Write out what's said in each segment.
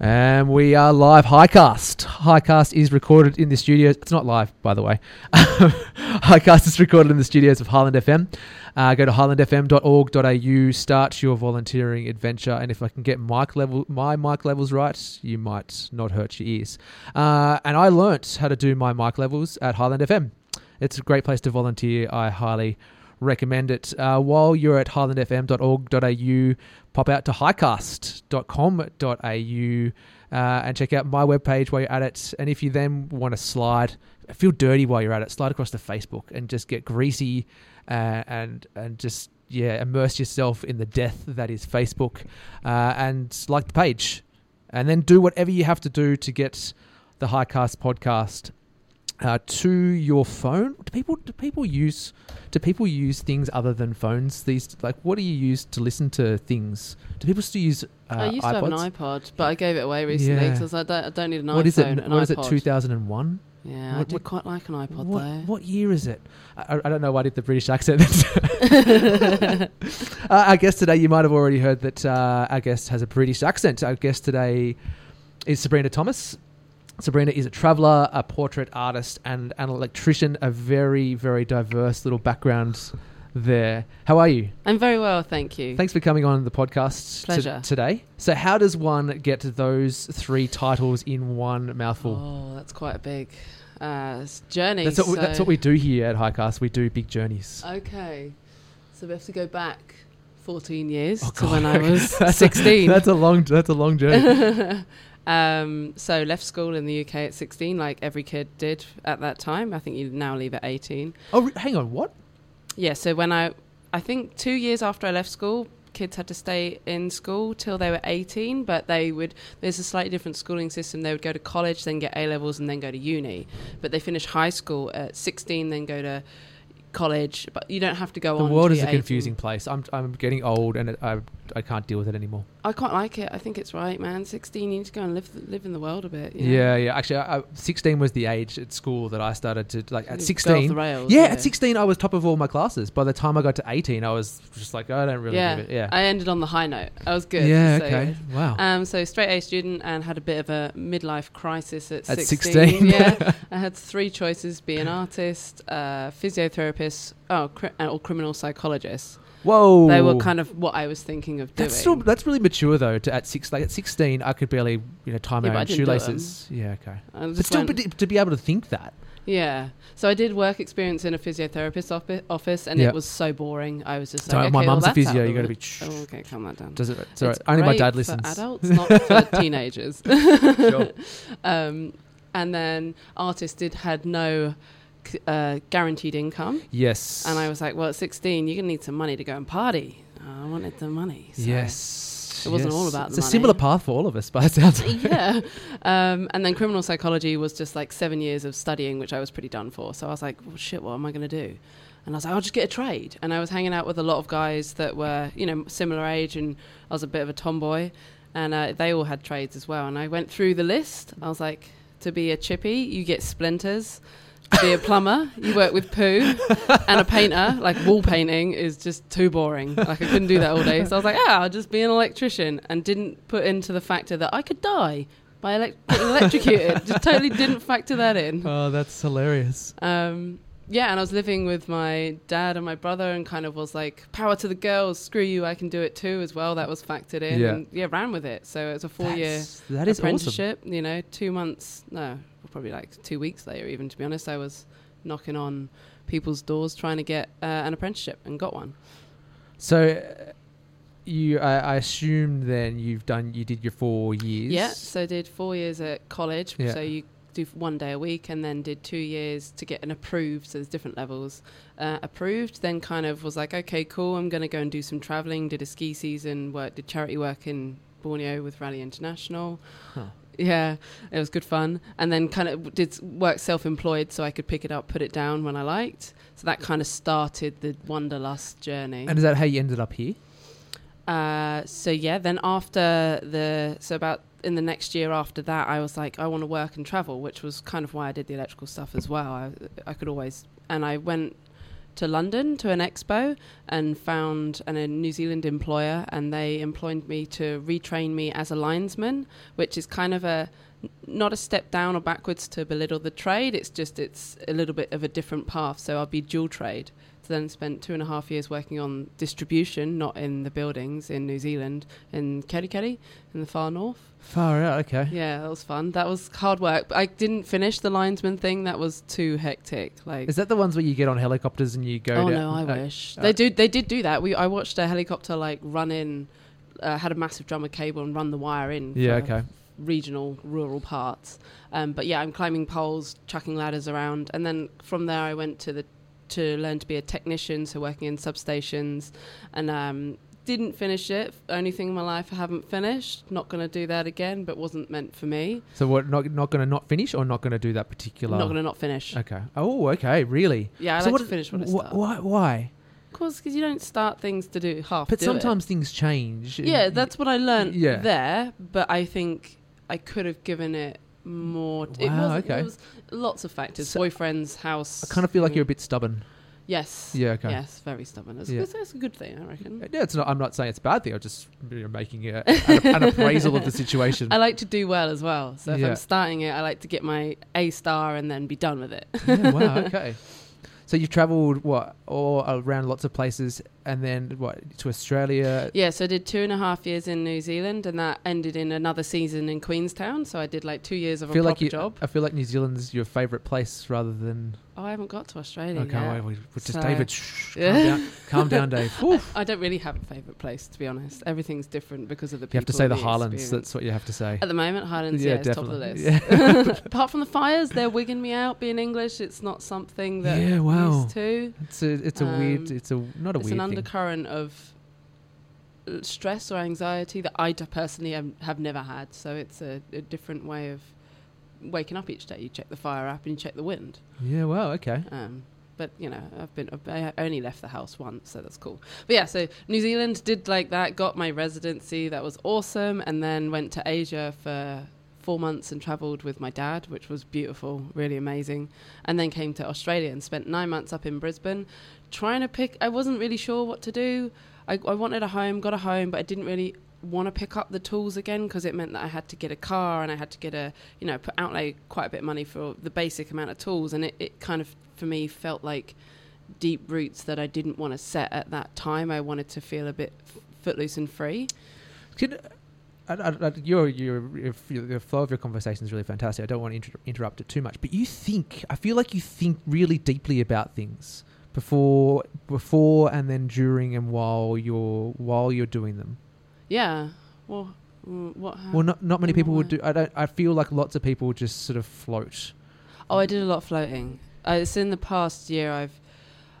And we are live. Highcast. Highcast is recorded in the studios. It's not live, by the way. Highcast is recorded in the studios of Highland FM. Uh, go to highlandfm.org.au. Start your volunteering adventure. And if I can get mic level, my mic levels right, you might not hurt your ears. Uh, and I learnt how to do my mic levels at Highland FM. It's a great place to volunteer. I highly recommend it. Uh, while you're at highlandfm.org.au, pop out to highcast.com.au uh, and check out my webpage while you're at it. And if you then want to slide, feel dirty while you're at it, slide across to Facebook and just get greasy uh, and and just yeah immerse yourself in the death that is Facebook uh, and like the page, and then do whatever you have to do to get the Highcast podcast uh, to your phone. Do people do people use do people use things other than phones? These like what do you use to listen to things? Do people still use? Uh, I used iPods? to have an iPod, but I gave it away recently Yeah. because I, don't, I don't need an What iPhone. is it? An What is it? Two thousand and one. Yeah, I What- did what- quite like an iPod What, though. what year is it? I, I don't know why I did the British accent. uh, our guest today, you might have already heard that uh, our guest has a British accent. Our guest today is Sabrina Thomas. Sabrina is a traveller, a portrait artist, and an electrician. A very, very diverse little background there. How are you? I'm very well, thank you. Thanks for coming on the podcast Pleasure. today. So, how does one get those three titles in one mouthful? Oh, that's quite a big uh, journey. that's, what we, that's what we do here at Highcast. We do big journeys. Okay, so we have to go back 14 years Oh, to when I was That's a- 16. That's a long. That's a long journey. um, so left school in the UK at 16, like every kid did at that time. I think you now leave at 18. oh, hang on. What? Yeah, so when I, I think two years after I left school, kids had to stay in school till they were 18, but they would, there's a slightly different schooling system. They would go to college, then get A levels, and then go to uni. But they finish high school at 16, then go to college, but you don't have to go The on. The world is a 18. confusing place. I'm I'm getting old and I I can't deal with it anymore. I quite like it. I think it's right, man. 16, you need to go and live live in the world a bit. you know? Yeah, yeah. Actually, I, I, 16 was the age at school that I started to like. At 16, the rails, yeah, at 16 I was top of all my classes. By the time I got to 18, I was just like, I don't really yeah. it. Yeah. I ended on the high note. I was good. yeah. so- Okay. Wow. Um, so straight A student and had a bit of a midlife crisis at, At 16. 16. yeah, I had three choices: be an artist, uh, physiotherapist, oh, cri- or criminal psychologist. Whoa. They were kind of what I was thinking of doing. That's still that's really mature though. To at six like at 16, I could barely you know tie my Yeah, own didn't do 'em. shoelaces. Yeah. Okay. But still, went- to be able to think that. yeah. So I did work experience in a physiotherapist offi- office, and Yeah. it was so boring. I was just So like, my okay, well, mum's a physio. You got to be. Shh, Oh, okay, calm that down. Does it? Sorry, It's only my dad for listens. adults, not for teenagers. Sure. Um, and then artists did had no uh, guaranteed income, Yes. and I was like, well, at 16, you're gonna need some money to go and party. I wanted the money. so- Yes. It wasn't yes. all about money. It's a similar path for all of us, by sounds. yeah. Um, and then criminal psychology was just like seven years of studying, which I was pretty done for. So I was like, well, shit, what am I going to do? And I was like, I'll just get a trade. And I was hanging out with a lot of guys that were, you know, similar age, and I was a bit of a tomboy. And uh, they all had trades as well. And I went through the list. I was like, to be a chippy, you get splinters. Be a plumber, you work with poo. And a painter, like wall painting, is just too boring. Like I couldn't do that all day. So I was like, ah, I'll just be an electrician. And didn't put into the factor that I could die by elec- getting electrocuted. just totally didn't factor that in. Oh, that's hilarious. Um, yeah, and I was living with my dad and my brother, and kind of was like, "Power to the girls! Screw you! I can do it too." As well, that was factored in. Yeah. and yeah, ran with it. So it was a four-year That is awesome. apprenticeship. You know, two months. No, probably like two weeks later. Even to be honest, I was knocking on people's doors trying to get uh, an apprenticeship and got one. So, uh, you, I, I assume then you've done, you did your four years. Yeah, so did four years at college. Yeah. So you do one day a week, and then did two years to get an approved. So there's different levels. Uh, approved, then kind of was like, okay, cool. I'm going to go and do some traveling. Did a ski season. Work, did charity work in Borneo with Raleigh International. Huh. Yeah, it was good fun. And then kind of did work self-employed, so I could pick it up, put it down when I liked. So that kind of started the wanderlust journey. And is that how you ended up here? Uh, so yeah, then after the so about in the next year after that, I was like, I want to work and travel, which was kind of why I did the electrical stuff as well. I, I could always and I went to London to an expo and found an, a New Zealand employer, and they employed me to retrain me as a linesman, which is kind of a not a step down or backwards to belittle the trade. It's just it's a little bit of a different path. So I'll be dual trade. Then spent two and a half years working on distribution, not in the buildings in New Zealand, in Kerikeri, in the far north. Far out. Okay. Yeah, that was fun. That was hard work. But I didn't finish the linesman thing. That was too hectic. Like, Is that the ones where you get on helicopters and you go? oh down- no, I uh, wish uh, they do. They did do that. We I watched a helicopter like run in, uh, had a massive drum of cable and run the wire in. Yeah. Okay. Regional rural parts. Um, but yeah, I'm climbing poles, chucking ladders around, and then from there I went to the to learn to be a technician, so working in substations, and um, didn't finish it. Only thing in my life I haven't finished. Not going to do that again, but wasn't meant for me. So what? Not not going to not finish or not going to do that particular? Not going to not finish. Okay. Oh, okay. Really? Yeah, I so like what to finish what I wh- Why? Why? Of course, because you don't start things to do half. But do it. sometimes things change. Yeah, that's what I learned Yeah. there. But I think I could have given it more. it Wow, was, okay. It was lots of factors. So- Boyfriend's house. I kind of feel like you're a bit stubborn. Yes. Yeah. Okay. Yes, very stubborn. It's, Yeah. that's, that's a good thing, I reckon. Yeah, it's not. I'm not saying it's a bad thing. I'm just you know, making a, an, an appraisal of the situation. I like to do well as well. So if Yeah. I'm starting it, I like to get my A star and then be done with it. yeah, wow. Okay. So you've travelled what all around lots of places, and then what to Australia? Yeah, so I did two and a half years in New Zealand, and that ended in another season in Queenstown. So I did like two years of I a feel proper like you, job. I feel like New Zealand's your favourite place rather than. Oh, I haven't got to Australia Okay, yet. wait, we, just So- David. Shh, calm down, calm down, Dave. Oof. I don't really have a favourite place, to be honest. Everything's different because of the people. You have to say the Highlands. experience. That's what you have to say. At the moment, Highlands, yeah, is top of the list. Yeah. Apart from the fires, they're wigging me out. Being English, it's not something that Yeah, I'm wow. used to. It's a it's a weird Um, it's a not a weird. Undercurrent of uh, stress or anxiety that I personally have, have never had. So it's a, a different way of waking up each day. You check the fire app and you check the wind. Yeah, Well. okay. Um, but you know, I've been I only left the house once, so that's cool. But yeah, so New Zealand did like that, got my residency, that was awesome, and then went to Asia for four months and travelled with my dad, which was beautiful, really amazing. And then came to Australia and spent nine months up in Brisbane, trying to pick. I wasn't really sure what to do. I, I wanted a home, got a home, but I didn't really want to pick up the tools again because it meant that I had to get a car and I had to get a, you know, put outlay quite a bit of money for the basic amount of tools, and it, it kind of for me felt like deep roots that I didn't want to set at that time. I wanted to feel a bit footloose and free. Could, I, I, your, your, your, your flow of your conversation is really fantastic. I don't want to inter- interrupt it too much, but you think, I feel like you think really deeply about things before, before, and then during and while you're while you're doing them. Yeah. Well, what? Well, not not many people would do. I don't. I feel like lots of people just sort of float. Oh, I did a lot of floating. Uh, it's in the past year I've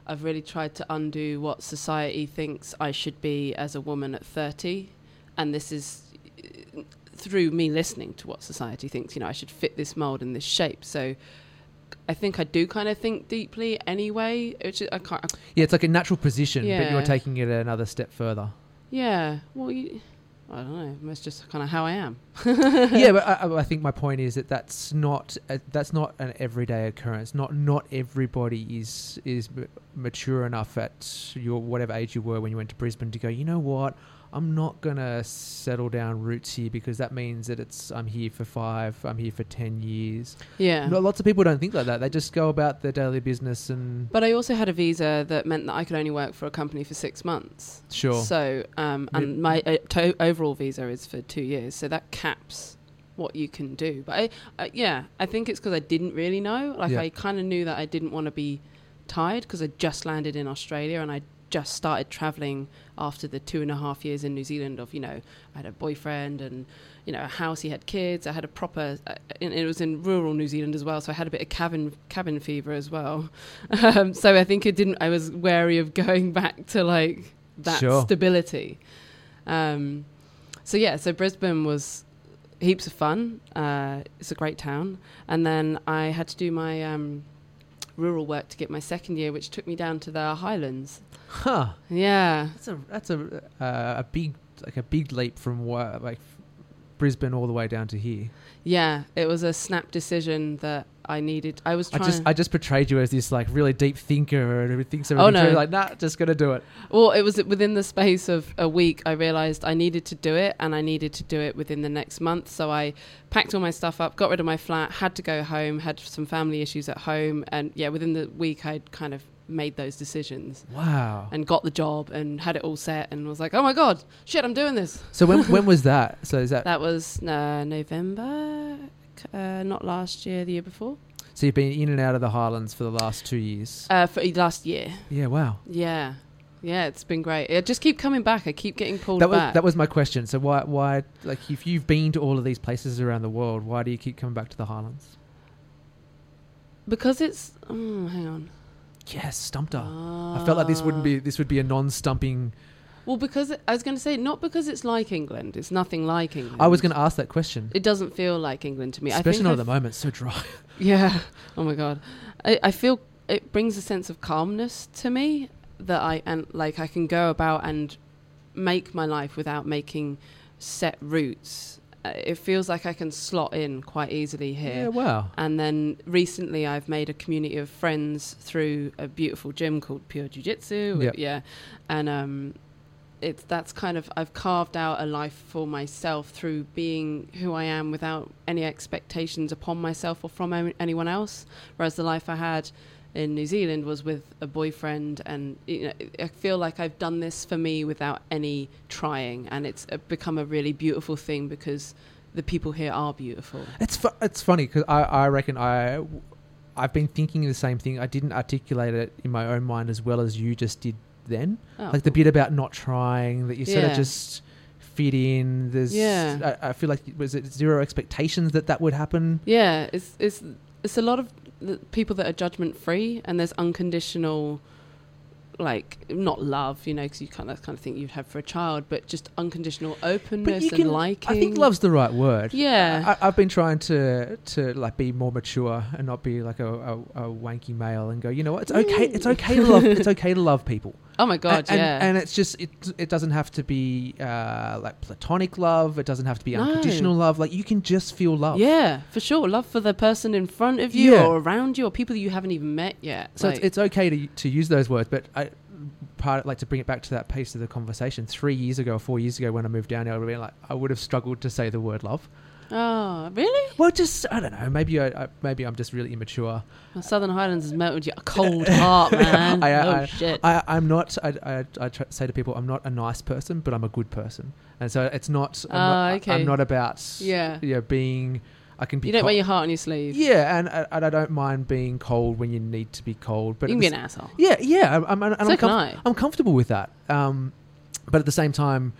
I've really tried to undo what society thinks I should be as a woman at 30 and this is through me listening to what society thinks, you know, I should fit this mold and this shape. So I think I do kind of think deeply anyway, which I can't Yeah, it's like a natural position, but you're taking it another step further. yeah, well you, I don't know, that's just kind of how I am. yeah, but I, I- think my point is that that's not a, that's not an everyday occurrence. Not not everybody is is m- mature enough at your whatever age you were when you went to Brisbane to go. You know what? I'm not gonna settle down roots here because that means that it's I'm here for five, I'm here for ten years. Yeah. No, lots of people don't think like that. They just go about their daily business and But I also had a visa that meant that I could only work for a company for six months. sure. So, um, and my uh, to- overall visa is for two years, so that caps what you can do. But I, uh, yeah, I think it's because I didn't really know. Like Yeah. I kind of knew that I didn't want to be tied because I just landed in Australia and I just started traveling after the two and a half years in New Zealand. Of you know, I had a boyfriend and you know a house. He had kids. I had a proper. Uh, it was in rural New Zealand as well, so I had a bit of cabin cabin fever as well. Um, so I think it didn't. I was wary of going back to like that Sure. stability. Um, so yeah, so Brisbane was heaps of fun. Uh, it's a great town, and then I had to do my um, rural work to get my second year, which took me down to the Highlands. Huh. Yeah, That's a that's a uh, a big like a big leap from like Brisbane all the way down to here. yeah, it was a snap decision that I needed. I was I just I just portrayed you as this like really deep thinker and everything. So Oh, no. like nah, just gonna do it. well, it was within the space of a week. I realized I needed to do it, and I needed to do it within the next month. So I packed all my stuff up, got rid of my flat, had to go home, had some family issues at home, and yeah, within the week I'd kind of made those decisions Wow. and got the job and had it all set and was like, oh my god, shit, I'm doing this. So when when was that? So is that That was uh, November, uh, not last year, the year before, so you've been in and out of the Highlands for the last two years? uh, for last year. yeah. Wow. Yeah, yeah, it's been great. I just keep coming back. I keep getting pulled That was back. that was my question. So why why like if you've been to all of these places around the world, why do you keep coming back to the Highlands? because it's. Oh, hang on. Yes, stumped her. I felt like this wouldn't Ah. be this would be a non-stumping. Well, because I was going to say not because it's like England. It's nothing like England. I was going to ask that question, It doesn't feel like England to me. I especially not I've- at the moment. So dry. Yeah. Oh my god. I, I feel it brings a sense of calmness to me that I and like I can go about and make my life without making set routes. Uh, It feels like I can slot in quite easily here. Yeah. Wow. And then recently, I've made a community of friends through a beautiful gym called Pure Jiu Jitsu. Yep. Yeah, and um, it's that's kind of I've carved out a life for myself through being who I am without any expectations upon myself or from any- anyone else. Whereas the life I had in New Zealand was with a boyfriend, and you know, I feel like I've done this for me without any trying, and it's become a really beautiful thing because the people here are beautiful. It's fu- it's funny because I, I reckon I I've been thinking the same thing. I didn't articulate it in my own mind as well as you just did then. Oh, like the bit about not trying that you sort of just fit in. There's Yeah. I, I feel like was it zero expectations that that would happen. Yeah, it's it's it's a lot of the people that are judgment free, and there's unconditional, like not love, you know, because you kind of kind of think you'd have for a child, but just unconditional openness you and can- liking. I think love's the right word. Yeah, I, I've been trying to to like be more mature and not be like a, a, a wanky male and go. You know what? It's okay. It's mm. okay to love. It's okay to love people. Oh my god, and, yeah. and, and it's just it. It doesn't have to be uh, like platonic love. It doesn't have to be No. unconditional love. Like you can just feel love. yeah, for sure. Love for the person in front of you Yeah. or around you or people you haven't even met yet. So Like, it's, it's okay to to use those words, but I part like to bring it back to that piece of the conversation. Three years ago, or four years ago, when I moved down here, I would have been like I would have struggled to say the word love. Oh, really? Well, just I don't know. Maybe I, I maybe I'm just really immature. Well, Southern Highlands has melted your cold heart, man. I- oh I- shit. I, I'm not. I, I, I try say to people, I'm not a nice person, but I'm a good person, and so it's not. I'm, Ah, not, okay. I'm not about. Yeah. You know, being. I can be. you don't co- wear your heart on your sleeve. Yeah, and, and I don't mind being cold when you need to be cold, but you can be an asshole. Yeah, yeah. I'm, I'm, So I'm, comf- I. I'm comfortable with that. Um, but at the same time,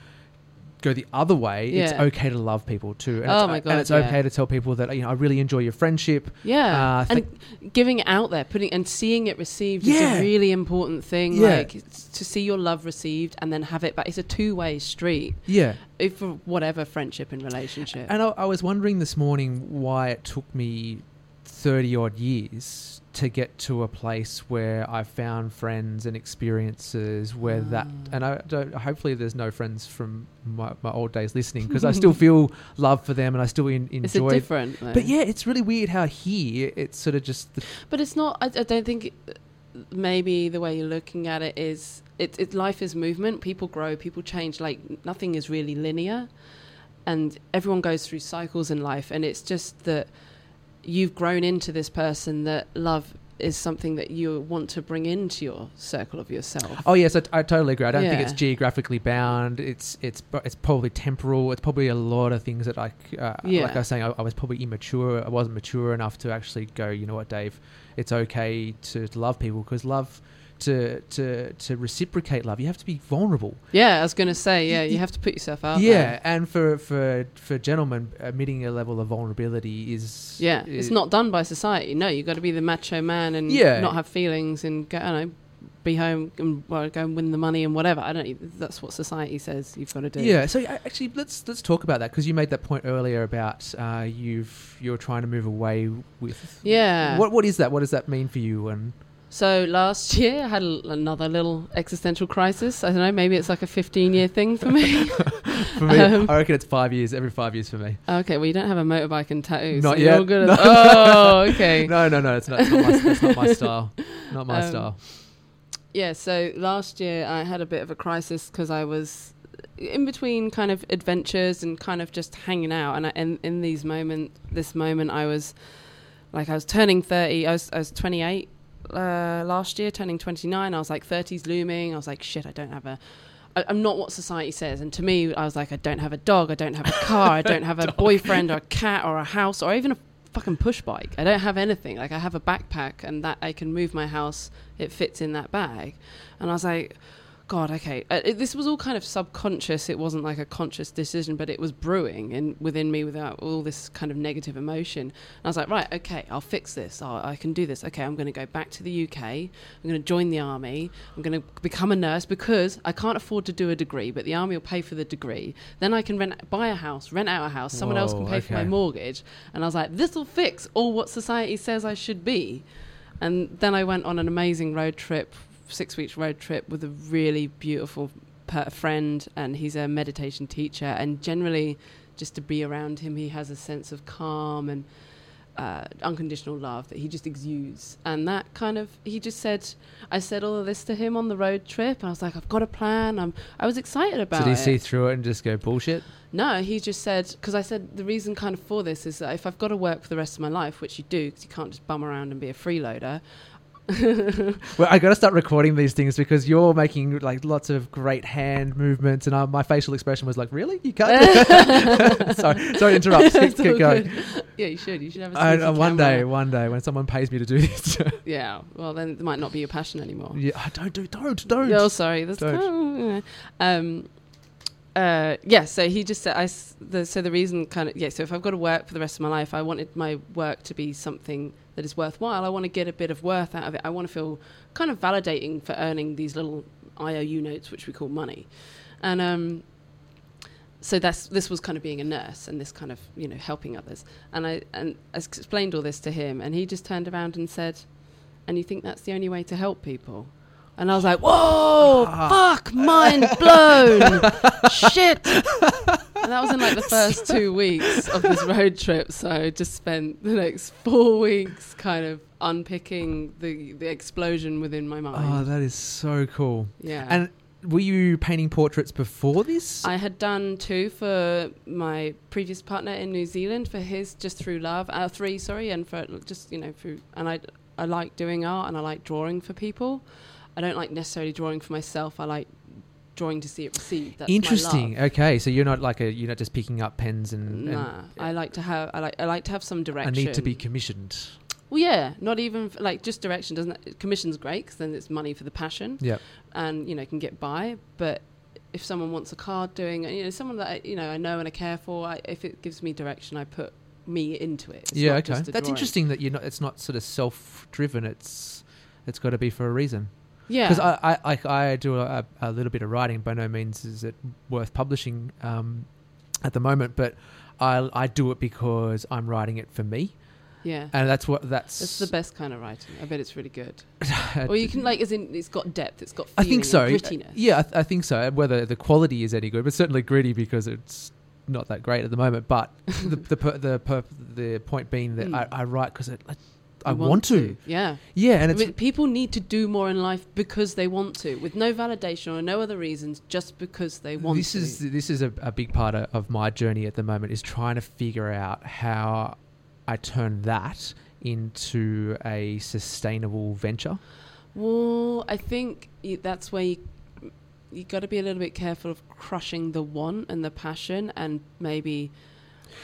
go the other way. It's okay to love people too. And Oh it's, my And God, it's yeah. okay to tell people that you know I really enjoy your friendship. Yeah, Uh, and giving it out there, putting and seeing it received is a really important thing. Yeah. Like to see your love received and then have it back. It's a two way street. Yeah. If for whatever friendship and relationship. And I, I was wondering this morning why it took me 30 odd years to get to a place where I found friends and experiences where that, Ah. and I don't, hopefully there's no friends from my, my old days listening because I still feel love for them and I still in, it's enjoy. different. though. But yeah, it's really weird how here it's sort of just the, But it's not. I, I don't think. Maybe the way you're looking at it is it, it. Life is movement. People grow. People change. Like nothing is really linear, and everyone goes through cycles in life. And it's just that you've grown into this person that love is something that you want to bring into your circle of yourself. Oh yes, I, I totally agree. I don't think it's geographically bound. It's it's it's probably temporal. It's probably a lot of things that I c- uh, Yeah. like I was saying. I, I was probably immature. I wasn't mature enough to actually go. You know what, Dave? It's okay to, to love people because love to to to reciprocate love. You have to be vulnerable. Yeah, I was going to say. Yeah, you have to put yourself out. yeah, there. and for for for gentlemen, admitting a level of vulnerability is Yeah, it's not done by society. No, you've got to be the macho man and Yeah. not have feelings and go, I don't know, be home and well, go and win the money and whatever. I don't. That's what society says you've got to do. Yeah, so uh, actually, let's let's talk about that because you made that point earlier about uh, you've you're trying to move away with. Yeah. What what is that? What does that mean for you? And So last year I had a, another little existential crisis. I don't know, maybe it's like a 15 year thing for me. For me, Um, I reckon it's five years. Every five years for me. okay, well you don't have a motorbike and tattoos. Not so you're yet. all good No. at- oh, okay. No, no, no. It's not. It's not my, that's not my style. Not my Um, style. Yeah, so last year I had a bit of a crisis because I was in between kind of adventures and kind of just hanging out. And I, in, in these moment, this moment, I was like, I was turning 30. I was, I was 28 uh, last year, turning 29. I was like, 30's looming. I was like, shit, I don't have a. I, I'm not what society says. And to me, I was like, I don't have a dog. I don't have a car. I don't have a boyfriend or a cat or a house or even a fucking push bike. I don't have anything. Like I have a backpack and that I can move my house. It fits in that bag. And I was like, God, okay. Uh, it, this was all kind of subconscious. It wasn't like a conscious decision, but it was brewing in within me without all this kind of negative emotion. And I was like, right, okay, I'll fix this. I'll, I can do this. Okay, I'm going to go back to the UK. I'm going to join the army. I'm going to become a nurse because I can't afford to do a degree, but the army will pay for the degree. Then I can rent, buy a house, rent out a house. Someone else can Whoa, pay for my mortgage. And I was like, this will fix all what society says I should be. And then I went on an amazing road trip, six weeks road trip with a really beautiful per- friend, and he's a meditation teacher. And generally, just to be around him, he has a sense of calm and uh, unconditional love that he just exudes. And that kind of, he just said, I said all of this to him on the road trip. And I was like, I've got a plan. I'm, I was excited about it. Did he it. see through it and just go bullshit? No, he just said because I said the reason kind of for this is that if I've got to work for the rest of my life, which you do, because you can't just bum around and be a freeloader. Well, I got to start recording these things because you're making like lots of great hand movements, and uh, my facial expression was like, "Really? You can't?" sorry, sorry to interrupt. Keep, keep going. good. Yeah, you should. You should have a I, uh, one camera. day, one day, when someone pays me to do this, Yeah. Well, then it might not be your passion anymore. yeah, I don't do, don't, don't. Oh, sorry. That's Don't. um, uh, yeah. So he just said, I, The, so the reason, kind of, yeah. So if I've got to work for the rest of my life, I wanted my work to be something that is worthwhile. I want to get a bit of worth out of it. I want to feel kind of validating for earning these little IOU notes, which we call money, and um. So that's this was kind of being a nurse and this kind of you know helping others, and I and I explained all this to him, and he just turned around and said, "And you think that's the only way to help people?" And I was like, "Whoa, fuck, mind blown, shit." And that was in like the first two weeks of this road trip. So I just spent the next four weeks kind of unpicking the the explosion within my mind. Oh, that is so cool. yeah, And were you painting portraits before this? I had done two for my previous partner in New Zealand for his just through love, uh, three sorry, and for just you know through and I I like doing art and I like drawing for people. I don't like necessarily drawing for myself. I like drawing to see it received. That's Interesting. Okay, so you're not like a you're not just picking up pens and, and Nah, I like to have I like I like to have some direction. I need to be commissioned. Well, yeah, not even f- like just direction. Doesn't commission's great because then it's money for the passion, Yep. and you know can get by. But if someone wants a card doing, you know, someone that I, you know I know and I care for, I, if it gives me direction, I put me into it. It's yeah. Okay. That's drawing. interesting that you're not. It's not sort of self-driven. It's it's got to be for a reason. Yeah, Because I, I, I, I do a, a little bit of writing. By no means is it worth publishing um, at the moment, but I, I do it because I'm writing it for me, yeah. and that's what that's. It's the best kind of writing. I bet it's really good. Or you can like, as in, it's got depth. It's got. I think so. Grittiness. Yeah, I, th- I think so. Whether the quality is any good, but certainly gritty because it's not that great at the moment. But the the per, the per, the point being that Mm. I, I write because I, I You want, to. Yeah. Yeah, and it's I mean, people need to do more in life because they want to, with no validation or no other reasons, just because they want this to. is this is a, a big part of, of my journey at the moment is trying to figure out how I turn that into a sustainable venture. Well, I think that's where you you got to be a little bit careful of crushing the want and the passion, and maybe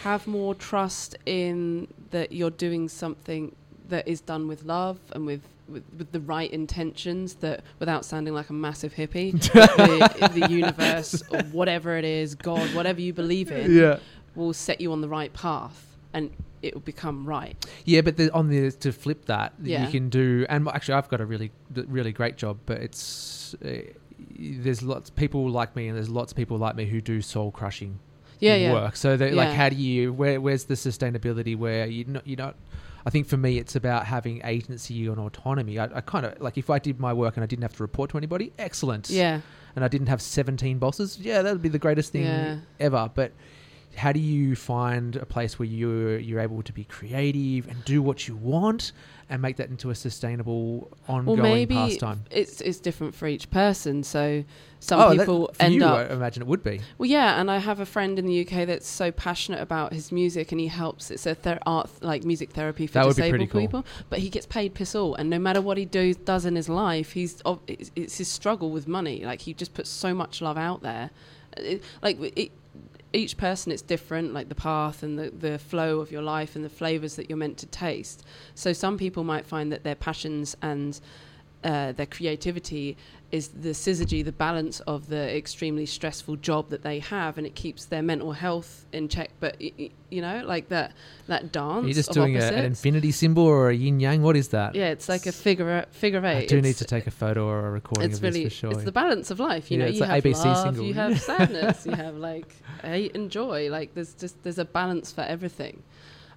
have more trust in that you're doing something that is done with love and with. With, with the right intentions, that without sounding like a massive hippie, the, the universe or whatever it is, God, whatever you believe in, will set you on the right path, and it will become right. Yeah, but the, on the to flip that, Yeah. you can do. And actually, I've got a really, really great job, but it's uh, there's lots of people like me, and there's lots of people like me who do soul crushing Yeah, yeah. work. So, they like, how do you? Where, where's the sustainability? Where you not, you're not? I think for me, it's about having agency and autonomy. I, I kind of like if I did my work and I didn't have to report to anybody, excellent. Yeah. And I didn't have 17 bosses, yeah, that would be the greatest thing Yeah. ever. But how do you find a place where you're you're able to be creative and do what you want and make that into a sustainable ongoing Well, maybe pastime? it's it's different for each person. So some oh, that- people for end you, up I imagine it would be. Well, yeah, and I have a friend in the UK that's so passionate about his music, and he helps. It's a ther- art like music therapy for That would be disabled cool. people. But he gets paid piss all, and no matter what he do, does in his life, he's it's his struggle with money. Like he just puts so much love out there. It, like it, each person, it's different. Like the path and the the flow of your life and the flavors that you're meant to taste. So some people might find that their passions and uh, their creativity is the syzygy, the balance of the extremely stressful job that they have, and it keeps their mental health in check. But y- y- you know, like that that dance. Are you just doing a, an infinity symbol or a yin yang? What is that? Yeah, it's like a figure figure eight. I do need to take a photo or a recording It's really for sure. it's the balance of life. You Yeah, know, it's you like have ABC love, single. you have sadness, you have like hate and joy. Like there's just there's a balance for everything.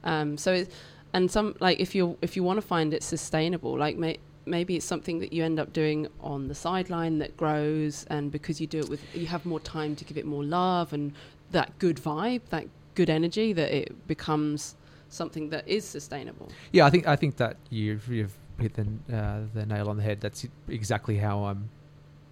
Um, so it, and some like if you if you want to find it sustainable, like may, maybe it's something that you end up doing on the sideline that grows, and because you do it with you have more time to give it more love and that good vibe, that good energy, that it becomes something that is sustainable. Yeah, I think I think that you've you've hit the uh, the nail on the head. That's exactly how I'm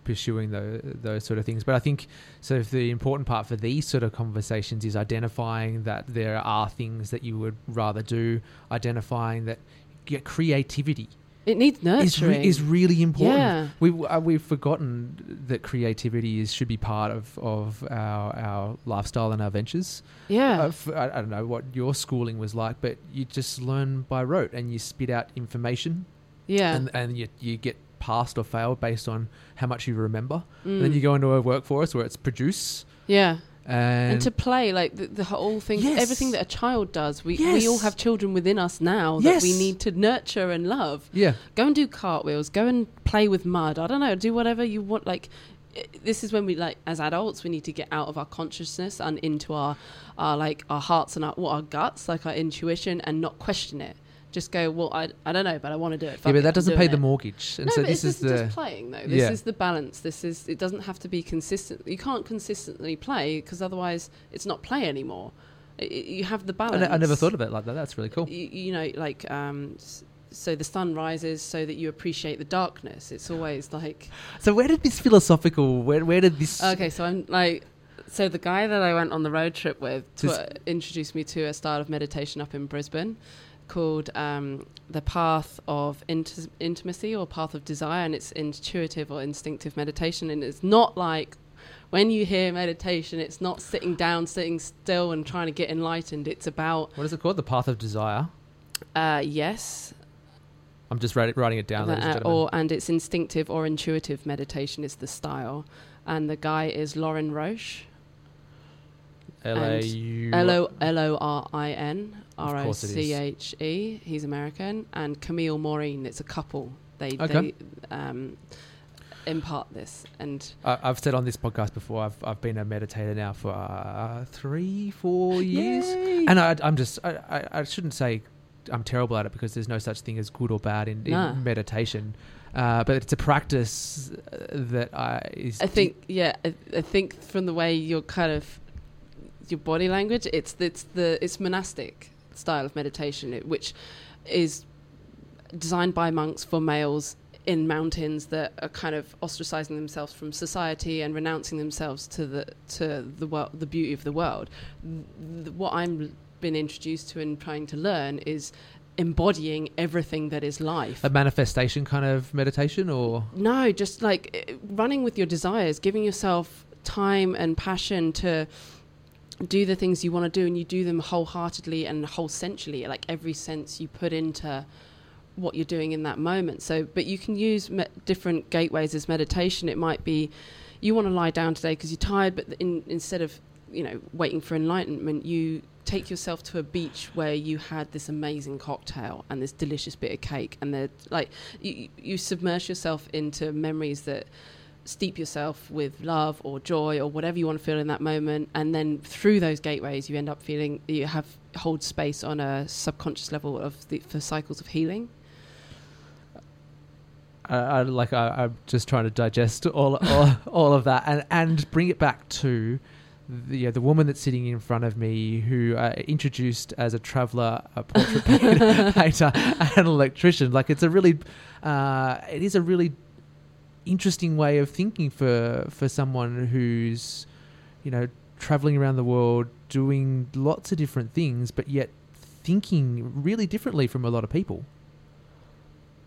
pursuing the, those sort of things. But I think so. If the important part for these sort of conversations is identifying that there are things that you would rather do, identifying that yeah, creativity It needs is, nurturing. re- is really important. Yeah. We uh, we've forgotten that creativity is should be part of of our our lifestyle and our ventures. yeah. Uh, f- I, I don't know what your schooling was like, but you just learn by rote and you spit out information yeah. and, and you, you get passed or failed based on how much you remember. Mm. And then you go into a workforce where it's produce yeah. And, and to play like the, the whole thing Yes. everything that a child does we, we all have children within us now that we need to nurture and love. Yeah, go and do cartwheels go and play with mud i don't know do whatever you want like eh, this is when we like as adults we need to get out of our consciousness and into our our like our hearts and our, what our guts like our intuition and not question it just go well i, I don't know but i want to do it yeah, but that I'm doesn't pay it. the mortgage. And no, so but this it's is just, playing though. This Yeah. is the balance. This is it doesn't have to be consistent. You can't consistently play because otherwise it's not play anymore. I- I- you have the balance. I never thought of it like that. That's really cool. You, you know, like um, so the sun rises so that you appreciate the darkness. It's always like So where did this philosophical? Where where did this? okay. So I'm like. So the guy that I went on the road trip with uh, introduced me to a style of meditation up in Brisbane called um, the path of int- intimacy or path of desire, and it's intuitive or instinctive meditation. And it's not like when you hear meditation, it's not sitting down, sitting still, and trying to get enlightened. It's about What is it called? The path of desire. uh, yes, I'm just writing, writing it down. the- ladies and uh, or and it's instinctive or intuitive meditation is the style. And the guy is Lorin Roche. L A U. L O L O R I N R O C H E. He's American, and Camille Maurine. It's a couple. They Okay. they um, impart this, and I- I've said on this podcast before. I've I've been a meditator now for uh, three, four years, Yay. and I, I'm just I, I, I shouldn't say I'm terrible at it because there's no such thing as good or bad in, in Nah. meditation. Uh, but it's a practice uh, that I is I think yeah, I, I think from the way you're kind of your body language, it's it's the it's monastic style of meditation, it, which is designed by monks for males in mountains that are kind of ostracizing themselves from society and renouncing themselves to the to the world, the beauty of the world. Th- what I'm been introduced to and trying to learn is embodying everything that is life. a manifestation kind of meditation, or No, just like running with your desires, giving yourself time and passion to do the things you want to do, and you do them wholeheartedly and wholesentially, like every sense you put into what you're doing in that moment. So, but you can use me- different gateways as meditation. It might be you want to lie down today because you're tired, but in, instead of you know waiting for enlightenment, you take yourself to a beach where you had this amazing cocktail and this delicious bit of cake, and they're like you, you submerge yourself into memories that steep yourself with love or joy or whatever you want to feel in that moment and then through those gateways you end up feeling you have hold space on a subconscious level of the for cycles of healing I, I like I, I'm just trying to digest all all, all of that and and bring it back to the yeah, the woman that's sitting in front of me who uh, introduced as a traveler, a portrait painter, painter, and an electrician. Like it's a really, uh, it is a really interesting way of thinking for for someone who's, you know, traveling around the world doing lots of different things, but yet thinking really differently from a lot of people.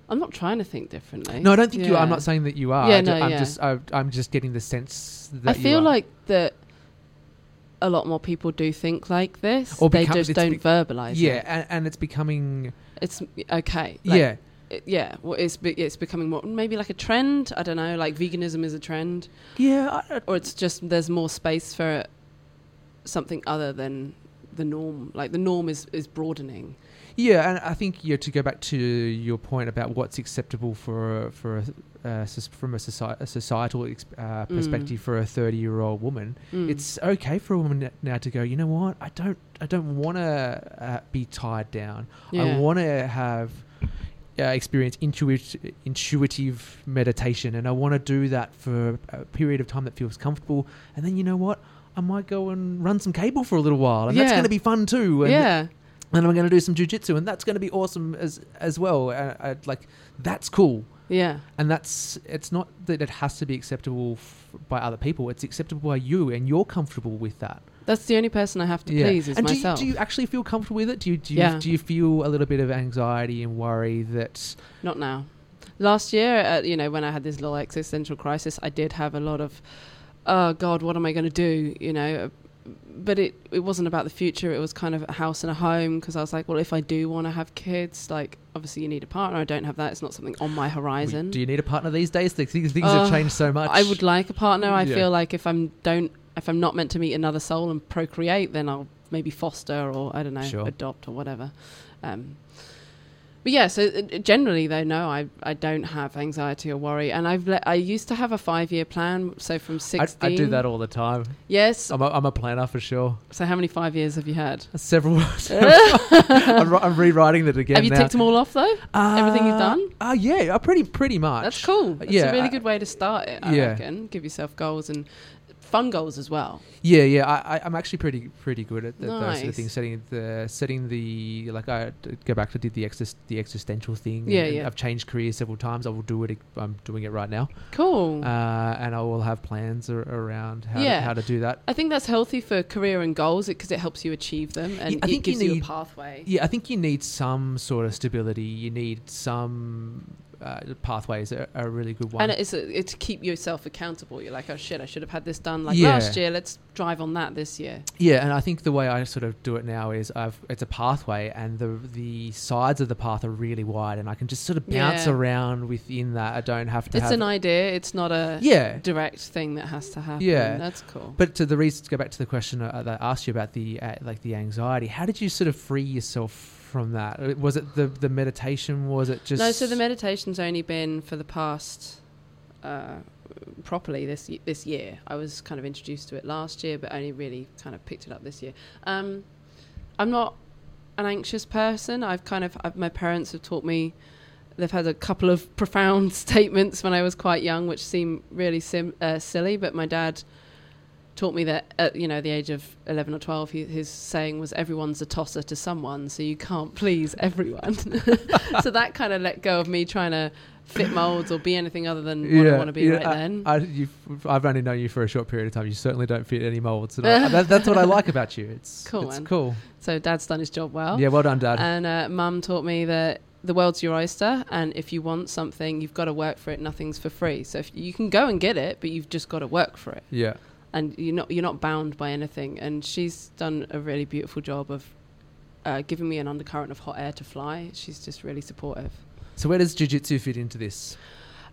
i'm not trying to think differently No, I don't think you are. I'm not saying that you are. Yeah, I no, I'm yeah. just I, I'm just getting the sense that I feel like that a lot more people do think like this. Or they become- just don't be- verbalize yeah, it. and, and it's becoming It's okay. like, yeah. It- yeah. Well, it's be, it's becoming more maybe like a trend. I don't know. Like veganism is a trend, Yeah, I, or it's just there's more space for something other than the norm. Like the norm is is broadening. yeah, and I think yeah. To go back to your point about what's acceptable for for a, uh, from a, soci- a societal ex- uh, Mm. perspective for a 30 year old woman, Mm. it's okay for a woman now to go. You know what? I don't I don't want to uh, be tied down. I want to have. Uh, experience intuit- intuitive meditation, and I want to do that for a period of time that feels comfortable. And then you know what? I might go and run some cable for a little while, and that's going to be fun too. And yeah. and I'm going to do some jujitsu, and that's going to be awesome as as well. Uh, I, like that's cool, Yeah. and that's it's not that it has to be acceptable f- by other people. It's acceptable by you, and you're comfortable with that. That's the only person I have to please is and do you, do you actually feel comfortable with it? Do you do you, Yeah. do you feel a little bit of anxiety and worry that Not now. Last year, uh, you know, when I had this little existential crisis, I did have a lot of, oh God, what am I going to do? You know, uh, but it it wasn't about the future. It was kind of a house and a home because I was like, well, if I do want to have kids, like obviously you need a partner. I don't have that. It's not something on my horizon. do you need a partner these days? Things, things Uh, have changed so much. I would like a partner. I Yeah. feel like if I'm don't if I'm not meant to meet another soul and procreate, then I'll maybe foster or I don't know, Sure. adopt or whatever. Um, but yeah, so uh, generally though, no, I I don't have anxiety or worry, and I've le- I used to have a five year plan. So from I, sixteen, I do that all the time. Yes. I'm a, I'm a planner for sure. So how many five years have you had? Several. I'm, I'm rewriting it again have you now. ticked them all off though? everything you've done? Uh, yeah, uh, pretty pretty much. That's cool. It's yeah, a really I- good way to start it. I yeah. reckon. Give yourself goals and fun goals as well. Yeah, yeah. I, I, I'm actually pretty pretty good at th- those sort of things. Setting the setting the like I go back to did the exis, the existential thing. Yeah, and yeah. I've changed careers several times. I will do it. I'm doing it right now. Cool. Uh, and I will have plans ar- around how Yeah. to, how to do that. I think that's healthy for career and goals because it helps you achieve them and Yeah, I it think you gives you, need- a pathway. Yeah, I think you need some sort of stability. You need some uh, pathways. Are, are a really good one. And it's a, it's to keep yourself accountable. You're like, oh shit, I should have had this done like Yeah. last year. Let's drive on that this year. Yeah, and I think the way I sort of do it now is I've it's a pathway, and the the sides of the path are really wide, and I can just sort of bounce Yeah. around within that. I don't have to It's have an idea. It's not a yeah. direct thing that has to happen. Yeah. that's cool. But to the reason to go back to the question uh, that I asked you about the uh, like the anxiety, how did you sort of free yourself from that? Uh, Was it the the meditation? Was it just no, so the meditation's only been for the past uh, properly this this year. I was kind of introduced to it last year, but only really kind of picked it up this year. Um, I'm not an anxious person. I've kind of I've, my parents have taught me. They've had a couple of profound statements when I was quite young, which seem really sim- uh, silly. But my dad taught me that at you know the age of 11 or 12 he, his saying was everyone's a tosser to someone so you can't please everyone so that kind of let go of me trying to fit molds or be anything other than what I want to be yeah, right I, then. I, you've, I've only known you for a short period of time. You certainly don't fit any molds. And I, that, that's what I like about you. It's Cool, It's man. cool. so dad's done his job well. Yeah, well done, Dad. And uh, mum taught me that the world's your oyster, and if you want something, you've got to work for it. Nothing's for free. So if you can go and get it, but you've just got to work for it, yeah. And you're not you're not bound by anything. And she's done a really beautiful job of uh, giving me an undercurrent of hot air to fly. She's just really supportive. So where does jiu-jitsu fit into this?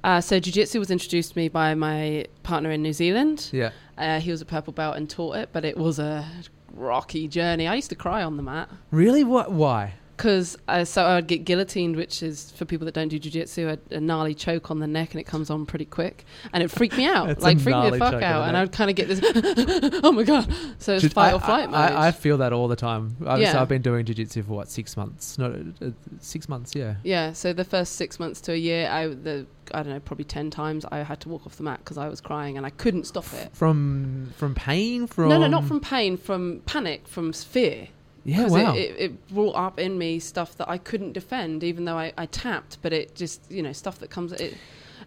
Uh, so jiu-jitsu was introduced to me by my partner in New Zealand. Yeah. Uh, he was a purple belt and taught it, but it was a rocky journey. I used to cry on the mat. Really? What? Why? Because so I'd get guillotined, which is for people that don't do jujitsu, a, a gnarly choke on the neck, and it comes on pretty quick, and it freaked me out, like freaked me the fuck out, the and. I'd kind of get this, oh my god, so it's Ju- fight I, or flight I, mode. I, I feel that all the time. I, so Yeah. I've been doing jiu-jitsu for what six months? No, uh, six months. Yeah. yeah, so the first six months to a year, I the I don't know, probably ten times I had to walk off the mat because I was crying and I couldn't stop it. From from pain. From no, no, not from pain, from panic, from fear. Yeah. Wow. it, it, it brought up in me stuff that I couldn't defend, even though I, I tapped. But it just, you know, stuff that comes. It,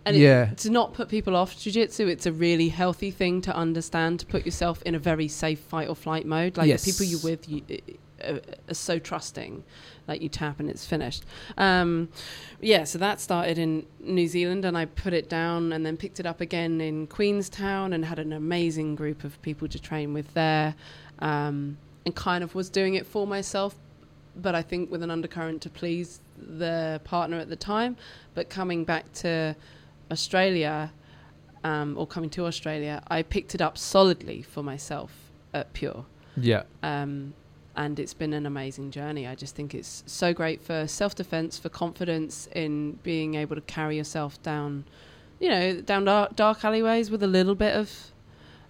and Yeah. it, to not put people off jiu-jitsu, it's a really healthy thing to understand. To put yourself in a very safe fight or flight mode, like Yes. the people you're with, you, uh, are so trusting. Like you tap and it's finished. Um, yeah, so that started in New Zealand, and I put it down, and then picked it up again in Queenstown, and had an amazing group of people to train with there, um, and kind of was doing it for myself, but I think with an undercurrent to please the partner at the time. But coming back to Australia, um, or coming to Australia, I picked it up solidly for myself at Pure. yeah. Um, and it's been an amazing journey. I just think it's so great for self defense, for confidence in being able to carry yourself down, you know, down dark, dark alleyways with a little bit of.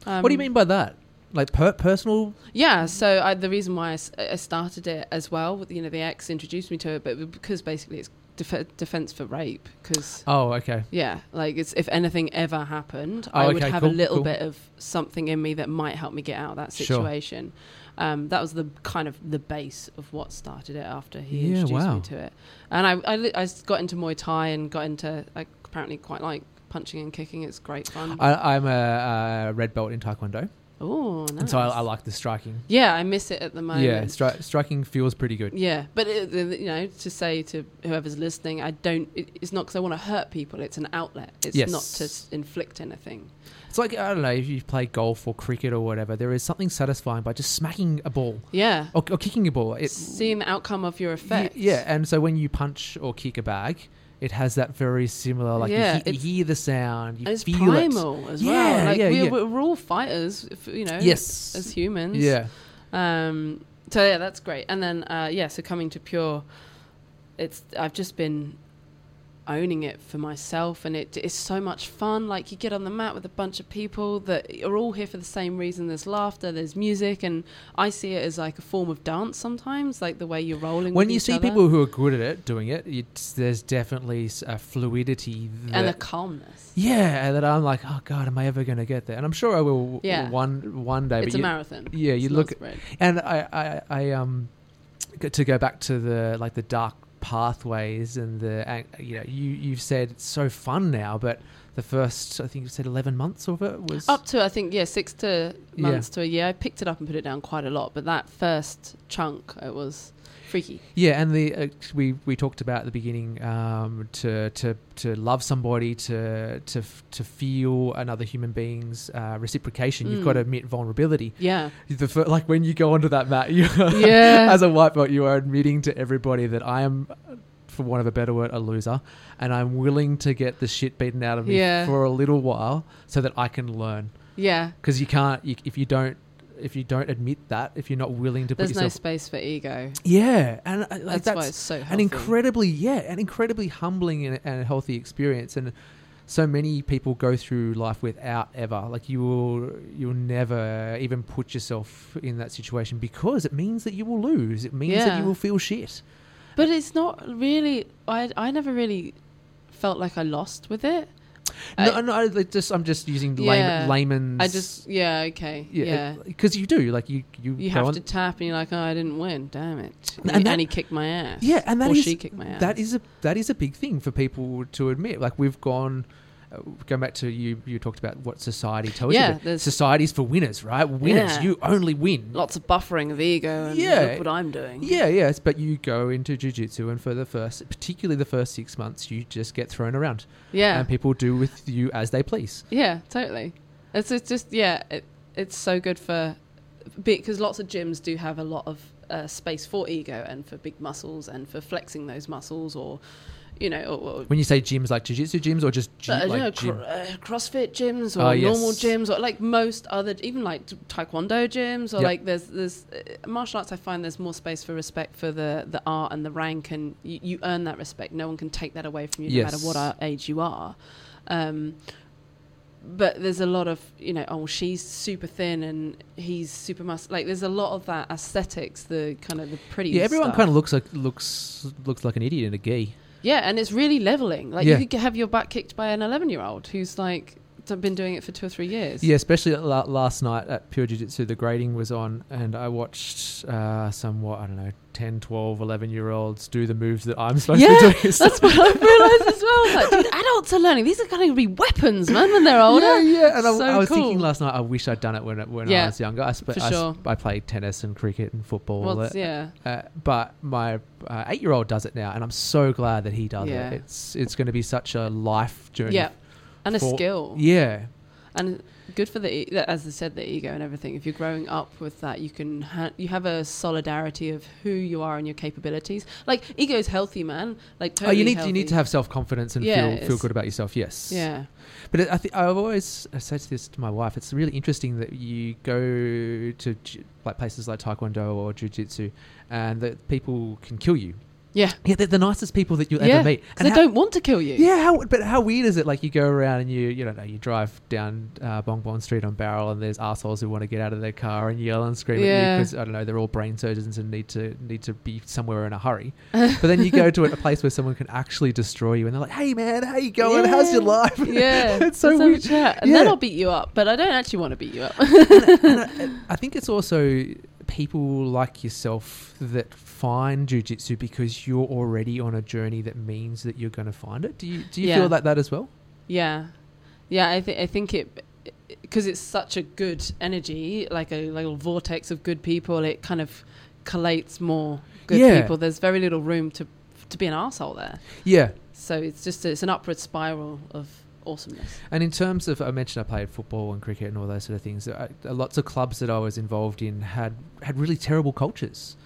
Um, what do you mean by that? Like per- personal? Yeah, so I, the reason why I, s- I started it as well, you know, the ex introduced me to it, but because basically it's def- defense for rape. Because Oh, okay. yeah, like it's if anything ever happened, Oh, I would okay, have cool, a little cool. bit of something in me that might help me get out of that Sure. situation. Um, that was the kind of the base of what started it after he Yeah, introduced wow. me to it. And I, I, li- I got into Muay Thai and got into I apparently quite like punching and kicking. It's great fun. I, I'm a, a red belt in Taekwondo, oh, nice. and so I, I like the striking. yeah, I miss it at the moment. Yeah, stri- striking feels pretty good. Yeah, but it, you know, to say to whoever's listening, I don't. It, it's not because I want to hurt people. It's an outlet. It's Yes. not to inflict anything. It's like I don't know if you play golf or cricket or whatever. There is something satisfying by just smacking a ball Yeah, or, or kicking a ball. It, seeing the outcome of your y- effect. yeah, and so when you punch or kick a bag, it has that very similar. Like Yeah, you, he- you hear the sound, you it's feel primal as Yeah, well. Like yeah, we're, yeah. we're all fighters, if, you know. Yes. as humans. Yeah. Um. So yeah, that's great. And then uh, yeah, so coming to pure, it's I've just been owning it for myself, and it is so much fun. Like you get on the mat with a bunch of people that are all here for the same reason. There's laughter, there's music, and I see it as like a form of dance sometimes, like the way you're rolling. When you see other. people who are good at it doing it, it's, there's definitely a fluidity. and a calmness. yeah, that I'm like, oh god, am I ever going to get there? And I'm sure I will. Yeah. One one day. It's a you- marathon. Yeah, you It's look not a. And I, I, I um, to go back to the like the dark pathways and the you know you you've said it's so fun now, but the first I think you said eleven months of it was Up to I think yeah, six to Yeah. months to a year. I picked it up and put it down quite a lot, but that first chunk it was freaky. yeah. And the uh, we we talked about at the beginning um, to to to love somebody to to to feel another human being's uh, reciprocation. You've Mm. got to admit vulnerability. Yeah, The fir- like when you go onto that mat, you Yeah. as a white belt, you are admitting to everybody that I am, for want of a better word, a loser, and I'm willing to get the shit beaten out of me Yeah. for a little while so that I can learn. yeah. Because you can't, you, if you don't, if you don't admit that, if you're not willing to put There's no yourself, space for ego. yeah, and uh, like That's, that's, why it's so healthy. an incredibly, yeah, an incredibly humbling and, and healthy experience, and. So many people go through life without ever like you will you'll never even put yourself in that situation because it means that you will lose. It means that Yeah. you will feel shit. But it's not really. I I never really felt like I lost with it. No, I, no, I just I'm just using Yeah. layman, layman's. I just yeah okay yeah. because you do like you you, You have on- to tap, and you're like, oh, I didn't win. Damn it! And And, that- he kicked my ass. Yeah, and that or is- she kicked my ass. that is a that is a big thing for people to admit. Like we've gone. Uh, going back to you, you talked about what society tells Yeah, you. there's- Society's for winners, right? Winners, Yeah. you only win. lots of buffering of ego. And Yeah. look what I'm doing. Yeah, yes, but you go into jujitsu, and for the first, particularly the first six months, you just get thrown around, yeah, and people do with you as they please. Yeah, totally. It's, it's just yeah, it, it's so good for because lots of gyms do have a lot of uh, space for ego and for big muscles and for flexing those muscles or you know or, or When you say gyms, like jiu-jitsu gyms or just gy- uh, like know, gym? cr- uh, CrossFit gyms or Oh, yes. normal gyms or like most other, even like Taekwondo gyms or Yep. like there's there's uh, martial arts. I find there's more space for respect for the the art and the rank, and you, you earn that respect. No one can take that away from you, Yes. no matter what age you are. Um, but there's a lot of you know oh she's super thin and he's super mus like there's a lot of that aesthetics the kind of the pretty yeah, everyone kind of looks like looks looks like an idiot in a gi. Yeah, and it's really leveling. Like Yeah. you could have your butt kicked by an 11 year old who's like been doing it for two or three years. Yeah, especially la- last night at Pure Jiu Jitsu, the grading was on, and I watched uh, some, what, I don't know, 10, 12, 11 year olds do the moves that I'm supposed Yeah, to be doing. That's what I've realised as well. Like, dude, adults are learning. These are going to be weapons, man, when they're older. Yeah, yeah. And I, So I was cool. thinking last night, I wish I'd done it when when I was younger. I, sp- for I, sure. I played tennis and cricket and football. Well, it's- yeah. uh, but my uh, eight year old does it now, and I'm so glad that he does Yeah. it. It's it's going to be such a life journey. Yeah. And a for- skill. Yeah. And good for the, e- as I said, the ego and everything. If you're growing up with that, you can ha- you have a solidarity of who you are and your capabilities. Like ego is healthy, man. Like oh, you need healthy. you need to have self confidence and Yeah, feel feel good about yourself. Yes. Yeah. But it, I think I've always I said this to my wife. It's really interesting that you go to j- like places like Taekwondo or Jiu Jitsu, and that people can kill you. Yeah. Yeah, they're the nicest people that you'll yeah. ever meet, And they how- don't want to kill you. Yeah, how, but how weird is it? Like you go around and you, you don't know, you drive down uh, Bongbong Street on Bowral, and there's assholes who want to get out of their car and yell and scream at you because I don't know, they're all brain surgeons and need to need to be somewhere in a hurry. but then you go to a place where someone can actually destroy you, and they're like, "Hey man, how you going? How's your life?" Yeah, it's so weird. chat. And then Yeah. I'll beat you up, but I don't actually want to beat you up. and I, I think it's also people like yourself that find jujitsu because you're already on a journey that means that you're going to find it. Do you do you Yeah. feel like that as well? yeah, yeah. I think I think it because it's such a good energy, like a little vortex of good people. It kind of collates more good Yeah. people. There's very little room to to be an asshole there. Yeah. So it's just it's an upward spiral of awesomeness. And in terms of, I mentioned I played football and cricket and all those sort of things. Uh, lots of clubs that I was involved in had had really terrible cultures.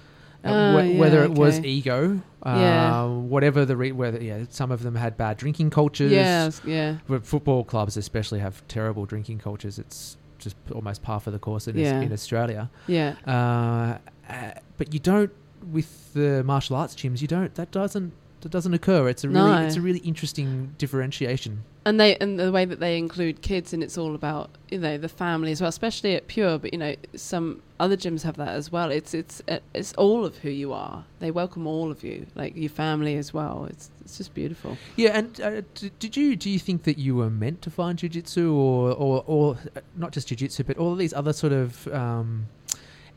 Uh, Oh, wh- yeah, whether it was okay. ego, Yeah. uh, whatever the re- whether yeah, some of them had bad drinking cultures. Yeah, yeah, But football clubs especially have terrible drinking cultures. It's just almost par for the course in, Yeah. in Australia. yeah. Uh, uh, but you don't with the martial arts gyms. You don't. That doesn't. That doesn't occur. It's a really. No. It's a really interesting differentiation. and they and the way that they include kids and it's all about you know the family as well especially at pure but you know some other gyms have that as well it's it's it's all of who you are they welcome all of you like your family as well it's it's just beautiful Yeah, and uh, d- did you do you think that you were meant to find jujitsu, or or or uh, not just jujitsu, but all of these other sort of um,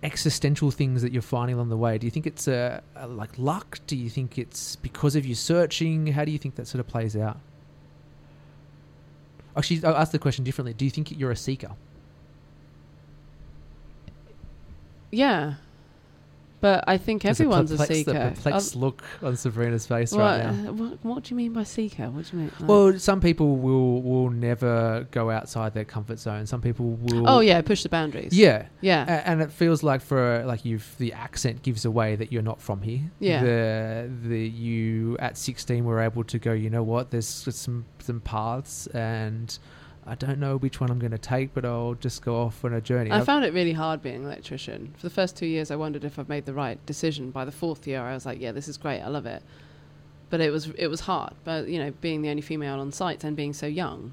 existential things that you're finding along the way? Do you think it's uh, uh, like luck? Do you think it's because of you searching? How do you think that sort of plays out? Actually, I'll ask the question differently. Do you think you're a seeker? yeah but i think There's everyone's a, perplexed, seeker A perplexed look on Sabrina's face what, right now. uh, what, what do you mean by seeker what do you mean Like- Well, some people will will never go outside their comfort zone. Some people will. oh yeah push the boundaries Yeah, yeah A- and it feels like for like you've the accent gives away that you're not from here. Yeah. The the you at 16 were able to go. You know what? There's some some paths, and I don't know which one I'm going to take, but I'll just go off on a journey. I I've- found it really hard being an electrician. For the first two years, I wondered if I've made the right decision. By the fourth year, I was like, "Yeah, this is great. I love it." But it was it was hard. But you know, being the only female on site and being so young.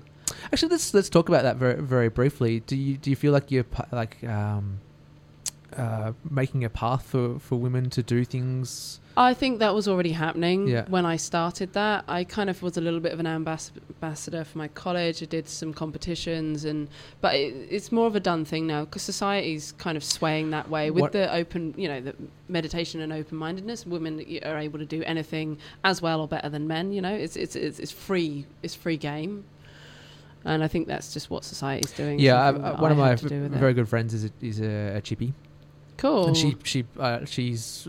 Actually, let's let's talk about that very very briefly. Do you do you feel like you're like um, uh, making a path for for women to do things? I think that was already happening Yeah. when I started that. I kind of was a little bit of an ambass- ambassador for my college. I did some competitions, and but it, it's more of a done thing now because society's kind of swaying that way with What- the open, you know, the meditation and open mindedness. Women are able to do anything as well or better than men. You know, it's it's it's, it's free. It's free game. And I think that's just what society's doing. Yeah, I- one I of my have to do with it. very good friends is a, is a, a chippy. Cool. and she she uh, she's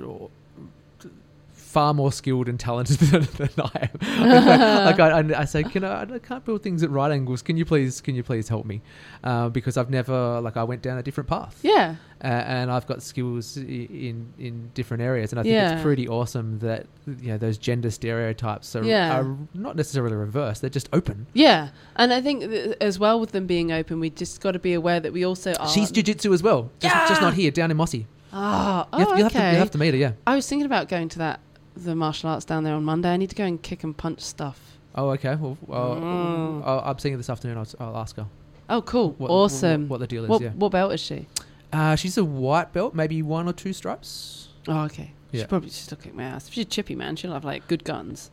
far more skilled and talented than, than I am. like I, I, I say, can I, I can't build things at right angles. Can you please, can you please help me? Uh, because I've never like I went down a different path. Yeah. uh, and I've got skills i- in in different areas, and I think Yeah. it's pretty awesome that you know those gender stereotypes are, Yeah. are not necessarily reversed; they're just open. Yeah, and I think th- as well with them being open, we just got to be aware that we also are. She's jujitsu as well, just, just not here, down in Mossy. Ah, oh, You have, you have okay. to, you have to meet her, yeah. I was thinking about going to that the martial arts down there on Monday. I need to go and kick and punch stuff. Oh, okay. Well, Mm. I'm seeing her this afternoon. I'll, I'll ask her. Oh, cool! What, awesome. What, what the deal is? what, yeah. what belt is she? Uh, she's a white belt, maybe one or two stripes. Oh, okay. Yeah. She probably she'll kick my ass. If she's chippy, man, she'll have like good guns.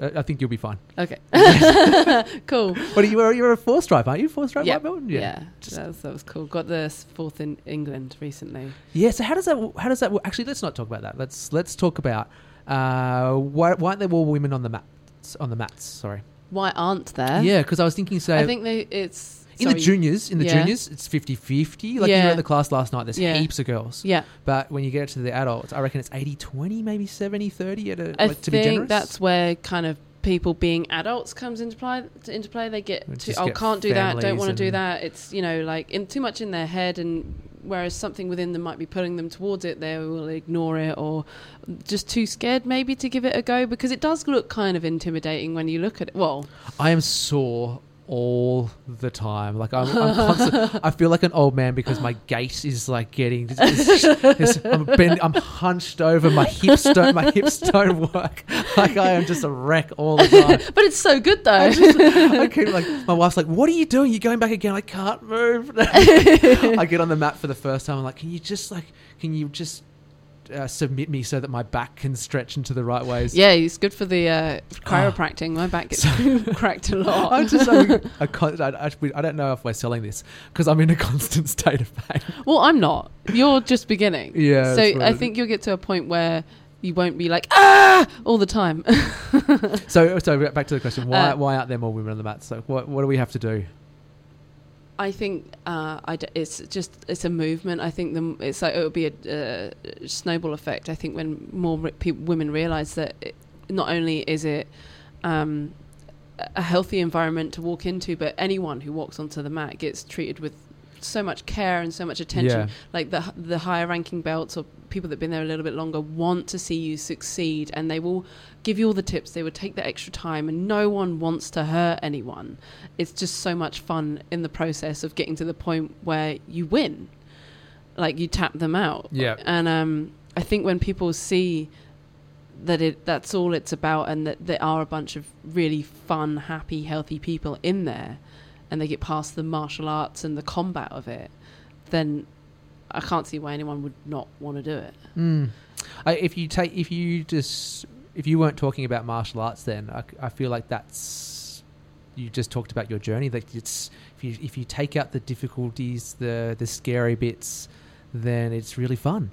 Uh, I think you'll be fine. Okay. cool. But you're you're a four stripe, aren't you? Four stripe Yeah. white belt. Yeah, Just- that, was, that was cool. Got the fourth in England recently. Yeah. So how does that? How does that? Actually, let's not talk about that. Let's let's talk about uh, why why aren't there more women on the mats? On the mats, sorry. Why aren't there? Yeah, because I was thinking, So I think they it's in the juniors, in the Yeah. juniors, it's 50-50. Like you Yeah. were at the class last night, there's Yeah. heaps of girls. Yeah, But when you get to the adults, I reckon it's 80-20, maybe 70-30 at a, I like, to be think generous. that's where kind of people being adults comes into play. Into play, they get We to oh get can't do that, don't want to do that. It's you know like in too much in their head, and whereas something within them might be pulling them towards it, they will ignore it or just too scared maybe to give it a go because it does look kind of intimidating when you look at it. Well, I am sore all the time. Like I'm, I'm constant, I feel like an old man because my gait is like getting. It's, it's- I'm, bend, I'm hunched over. My hips don't. My hips don't work. Like I am just a wreck all the time. but it's so good though. I just, I keep like my wife's like, "What are you doing? You're going back again? I can't move." I get on the mat for the first time. I'm like, "Can you just like, can you just uh, submit me so that my back can stretch into the right ways?" yeah, it's good for the uh, chiropractic. My back gets cracked a lot. I'm just a con- I, I, I don't know if we're selling this because I'm in a constant state of pain. Well, I'm not. You're just beginning. Yeah, So I think you'll get to a point where you won't be like ah all the time. So, so back to the question: Why, Uh, why aren't there more women on the mat? So, what, what do we have to do? I think uh, I d- it's just it's a movement. I think the, it's like it would be a uh, snowball effect. I think when more ri- peop women realize that it, not only is it um, a healthy environment to walk into, but anyone who walks onto the mat gets treated with so much care and so much attention. Yeah. Like the the higher ranking belts or people that've been there a little bit longer want to see you succeed, and they will give you all the tips. They would take the extra time, and no one wants to hurt anyone. It's just so much fun in the process of getting to the point where you win, like you tap them out. Yeah. And um, I think when people see that it that's all it's about, and that there are a bunch of really fun, happy, healthy people in there, and they get past the martial arts and the combat of it, then I can't see why anyone would not want to do it. Mm. I, if you take, if you just, if you weren't talking about martial arts, then I, I feel like that's you just talked about your journey. Like it's if you if you take out the difficulties, the the scary bits, then it's really fun,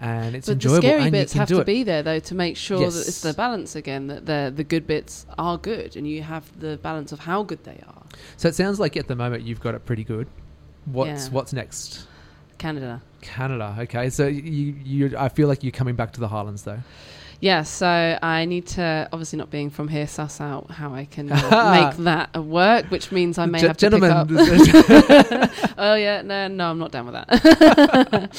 and it's but enjoyable. the scary and bits have to it. be there though to make sure that it's the balance again. That the the good bits are good, and you have the balance of how good they are. So it sounds like at the moment you've got it pretty good. What's Yeah. what's next? Canada. Canada. Okay, so you you I feel like you're coming back to the Highlands though. Yeah, so I need to obviously not being from here, suss out how I can uh, make that work, which means I may Ge- have to gentlemen, pick up. oh yeah, no, no, I'm not down with that.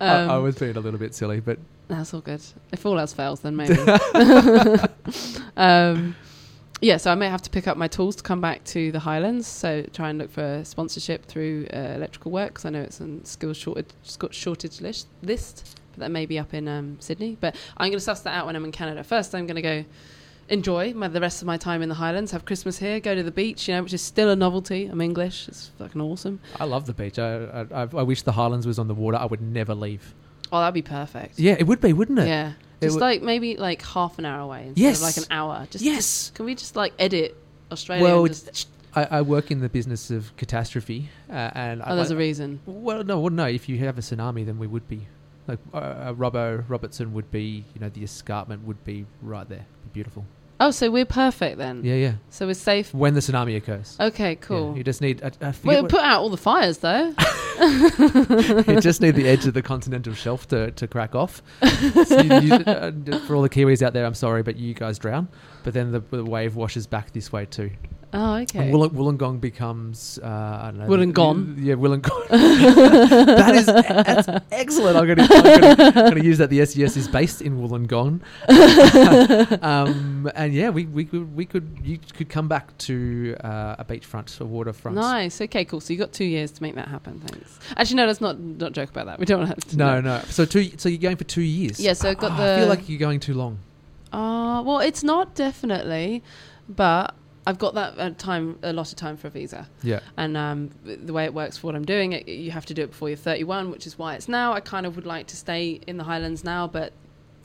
I, I Um, was being a little bit silly, but That's all good. If all else fails, then maybe. um, yeah, so I may have to pick up my tools to come back to the Highlands. So try and look for sponsorship through uh, electrical work because I know it's on skills shortage, shortage list, list, but that may be up in um, Sydney. But I'm going to suss that out when I'm in Canada. First, I'm going to go enjoy my, the rest of my time in the Highlands, have Christmas here, go to the beach, you know, which is still a novelty. I'm English. It's fucking awesome. I love the beach. I, I, I wish the Highlands was on the water. I would never leave. Oh, that'd be perfect. Yeah, it would be, wouldn't it? Yeah. Just would- like maybe like half an hour away instead Yes. of like an hour. Just Yes. Can we just like edit Australia? Well, just, I, I work in the business of catastrophe, uh, and I, oh, there's I- a reason. well, no, well, no. If you have a tsunami, then we would be like uh, uh, Robbo Robertson would be. You know, the escarpment would be right there. Be beautiful. Oh, so we're perfect then. Yeah, yeah. So we're safe. When the tsunami occurs. Okay, Yeah, cool. you just need. I, I forget We'll put out all the fires though. you just need the edge of the continental shelf to, to crack off. So you, you, uh, for all the Kiwis out there, I'm sorry, but you guys drown. But then the, the wave washes back this way too. Oh, okay. And Wollong- Wollongong becomes, uh, I don't know. Wollongong. Yeah, Wollongong. that is that's excellent. I'm going to use that. The SES is based in Wollongong. um, and yeah, we, we, could, we could, you could come back to uh, a beachfront, a waterfront. Nice. Okay, cool. So you got two years to make that happen. Thanks. Actually, no, let's not not joke about that. We don't want to. Have to No, no. So two. So you're going for two years. Yeah, so I've got Ah, I feel like you're going too long. Uh, well, it's not definitely, but I've got that uh, time, a lot of time for a visa. Yeah. And um, the way it works for what I'm doing, it, you have to do it before you're 31, which is why it's now. I kind of would like to stay in the Highlands now, but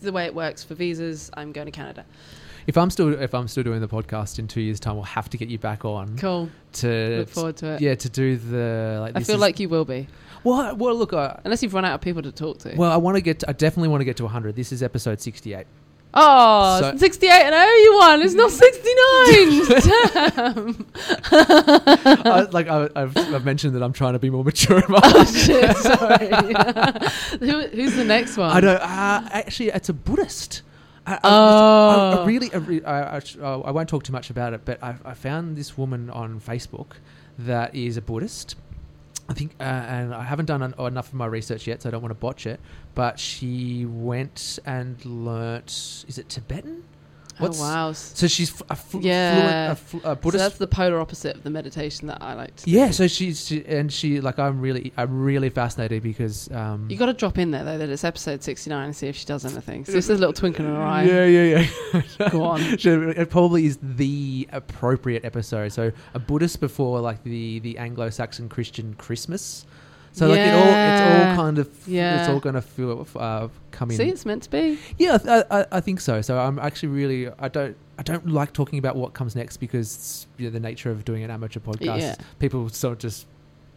the way it works for visas, I'm going to Canada. If I'm still if I'm still doing the podcast in two years' time, we'll have to get you back on Cool. to Look forward to it. yeah to do the like. I feel like you will be, well, well, look. I, unless you've run out of people to talk to. well, I want to get. I definitely want to get to 100. This is episode 68. Oh, so- 68 and I owe you one. It's not 69. Damn. I, like I, I've, I've mentioned that I'm trying to be more mature. My oh shit! Sorry. Who, who's the next one? I don't. Uh, actually, it's a Buddhist. I, Oh. I, I really, I, re- I, I, I won't talk too much about it, but I, I found this woman on Facebook that is a Buddhist. I think, uh, and I haven't done en- enough of my research yet, so I don't want to botch it. But she went and learnt. Is it Tibetan? Oh wow! So So she's f- a, fl- Yeah. fluent, a, fl- a Buddhist that's the polar opposite of the meditation that I like to. do. Yeah, so she's she, and she like I'm really I'm really fascinated because um You got to drop in there though that it's episode 69 and see if she does anything. So just a little twinkle in her eye. yeah yeah yeah Go on. So it probably is the appropriate episode. So a Buddhist before like the the Anglo-Saxon Christian Christmas. So like it all it's all kind of it's all gonna feel uh, come in. See, it's meant to be. Yeah, I, I, I think so. So I'm actually really I don't I don't like talking about what comes next because you know, the nature of doing an amateur podcast, Yeah. people sort of just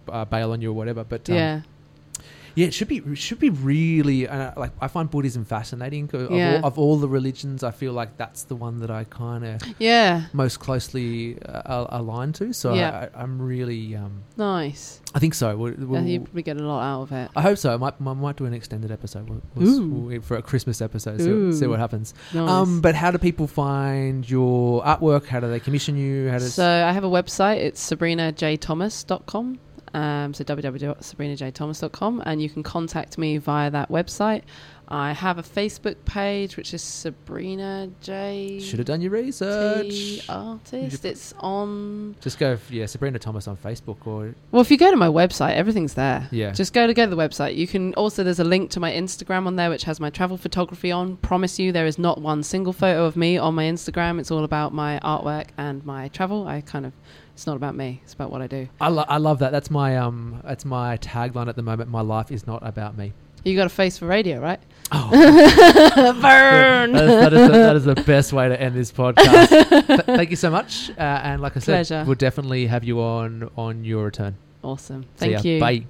uh, bail on you or whatever. But um, yeah. Yeah, it should be it should be really uh, like I find Buddhism fascinating. Of, Yeah. all, of all the religions, I feel like that's the one that I kind of Yeah. most closely uh, al- aligned to. So Yeah. I, I'm really, um, Nice. I think so. We'll, we'll, you probably get a lot out of it. I hope so. I might, I might do an extended episode we'll, we'll, we'll for a Christmas episode. See, see what happens. Nice. Um, but how do people find your artwork? How do they commission you? How does so I have a website. It's sabrinajthomas.com. Um, so www.sabrinajthomas.com, and you can contact me via that website. I have a Facebook page, which is Sabrina J. should have done your research? T artist. It's on. Just go, yeah, Sabrina Thomas on Facebook or Well, if you go to my website, everything's there. yeah. Just go to go to the website. You can also there's a link to my Instagram on there, which has my travel photography on. Promise you, there is not one single photo of me on my Instagram. It's all about my artwork and my travel. I kind of, it's not about me. It's about what I do. I, lo- I love that. That's my um. That's my tagline at the moment. My life is not about me. You got a face for radio, right? Oh, Burn. that, is, that, is the, that is the best way to end this podcast. Th- thank you so much. Uh, and like I said, Pleasure. we'll definitely have you on on your return. awesome. See Thank ya. you. Bye.